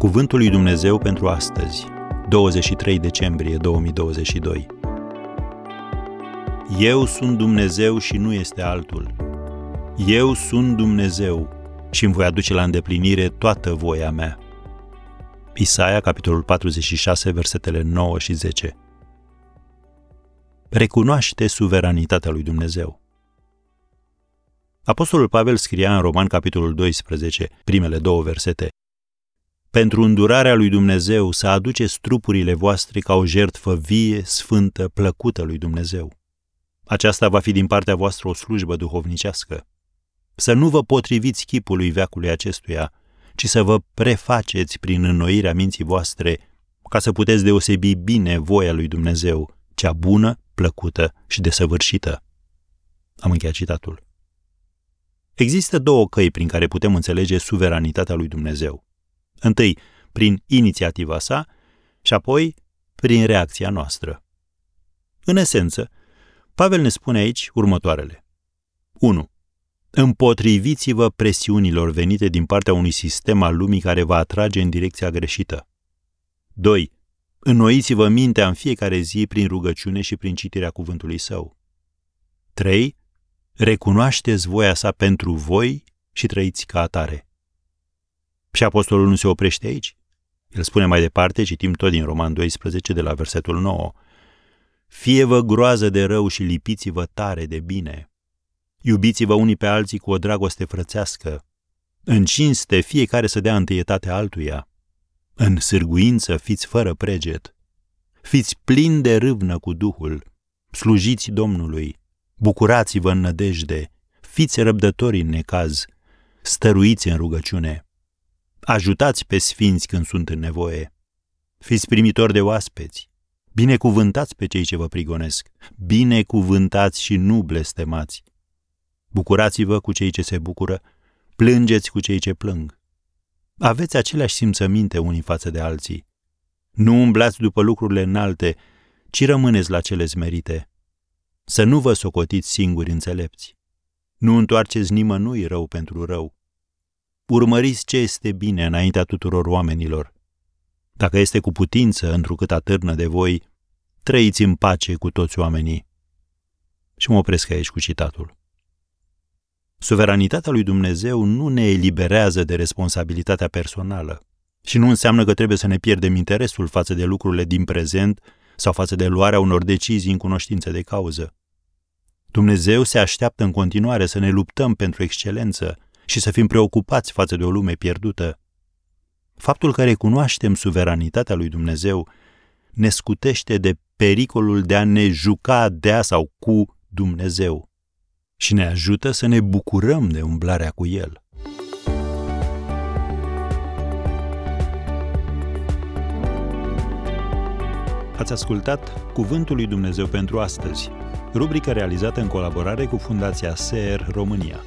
Cuvântul lui Dumnezeu pentru astăzi, 23 decembrie 2022. Eu sunt Dumnezeu și nu este altul. Eu sunt Dumnezeu și îmi voi aduce la îndeplinire toată voia mea. Isaia, capitolul 46, versetele 9 și 10. Recunoaște suveranitatea lui Dumnezeu. Apostolul Pavel scria în Roman, capitolul 12, primele două versete, pentru îndurarea lui Dumnezeu să aduceți trupurile voastre ca o jertfă vie, sfântă, plăcută lui Dumnezeu. Aceasta va fi din partea voastră o slujbă duhovnicească. Să nu vă potriviți chipului veacului acestuia, ci să vă prefaceți prin înnoirea minții voastre, ca să puteți deosebi bine voia lui Dumnezeu, cea bună, plăcută și desăvârșită. Am încheiat citatul. Există două căi prin care putem înțelege suveranitatea lui Dumnezeu. Întâi, prin inițiativa sa și apoi prin reacția noastră. În esență, Pavel ne spune aici următoarele. 1. Împotriviți-vă presiunilor venite din partea unui sistem al lumii care vă atrage în direcția greșită. 2. Înnoiți-vă mintea în fiecare zi prin rugăciune și prin citirea cuvântului său. 3. Recunoașteți voia sa pentru voi și trăiți ca atare. Și apostolul nu se oprește aici. El spune mai departe, citim tot din Roman 12, de la versetul 9. Fie-vă groază de rău și lipiți-vă tare de bine. Iubiți-vă unii pe alții cu o dragoste frățească. În cinste fiecare să dea întâietate altuia. În sârguință fiți fără preget. Fiți plini de râvnă cu Duhul. Slujiți Domnului. Bucurați-vă în nădejde. Fiți răbdători în necaz. Stăruiți în rugăciune Ajutați pe sfinți când sunt în nevoie. Fiți primitori de oaspeți. Binecuvântați pe cei ce vă prigonesc. Binecuvântați și nu blestemați. Bucurați-vă cu cei ce se bucură. Plângeți cu cei ce plâng. Aveți aceleași simțăminte unii față de alții. Nu umblați după lucrurile înalte, ci rămâneți la cele zmerite. Să nu vă socotiți singuri înțelepți. Nu întoarceți nimănui rău pentru rău urmăriți ce este bine înaintea tuturor oamenilor. Dacă este cu putință, întrucât atârnă de voi, trăiți în pace cu toți oamenii. Și mă opresc aici cu citatul. Suveranitatea lui Dumnezeu nu ne eliberează de responsabilitatea personală și nu înseamnă că trebuie să ne pierdem interesul față de lucrurile din prezent sau față de luarea unor decizii în cunoștință de cauză. Dumnezeu se așteaptă în continuare să ne luptăm pentru excelență, și să fim preocupați față de o lume pierdută. Faptul că recunoaștem suveranitatea lui Dumnezeu ne scutește de pericolul de a ne juca de sau cu Dumnezeu și ne ajută să ne bucurăm de umblarea cu El. Ați ascultat Cuvântul lui Dumnezeu pentru astăzi, rubrica realizată în colaborare cu Fundația SER România.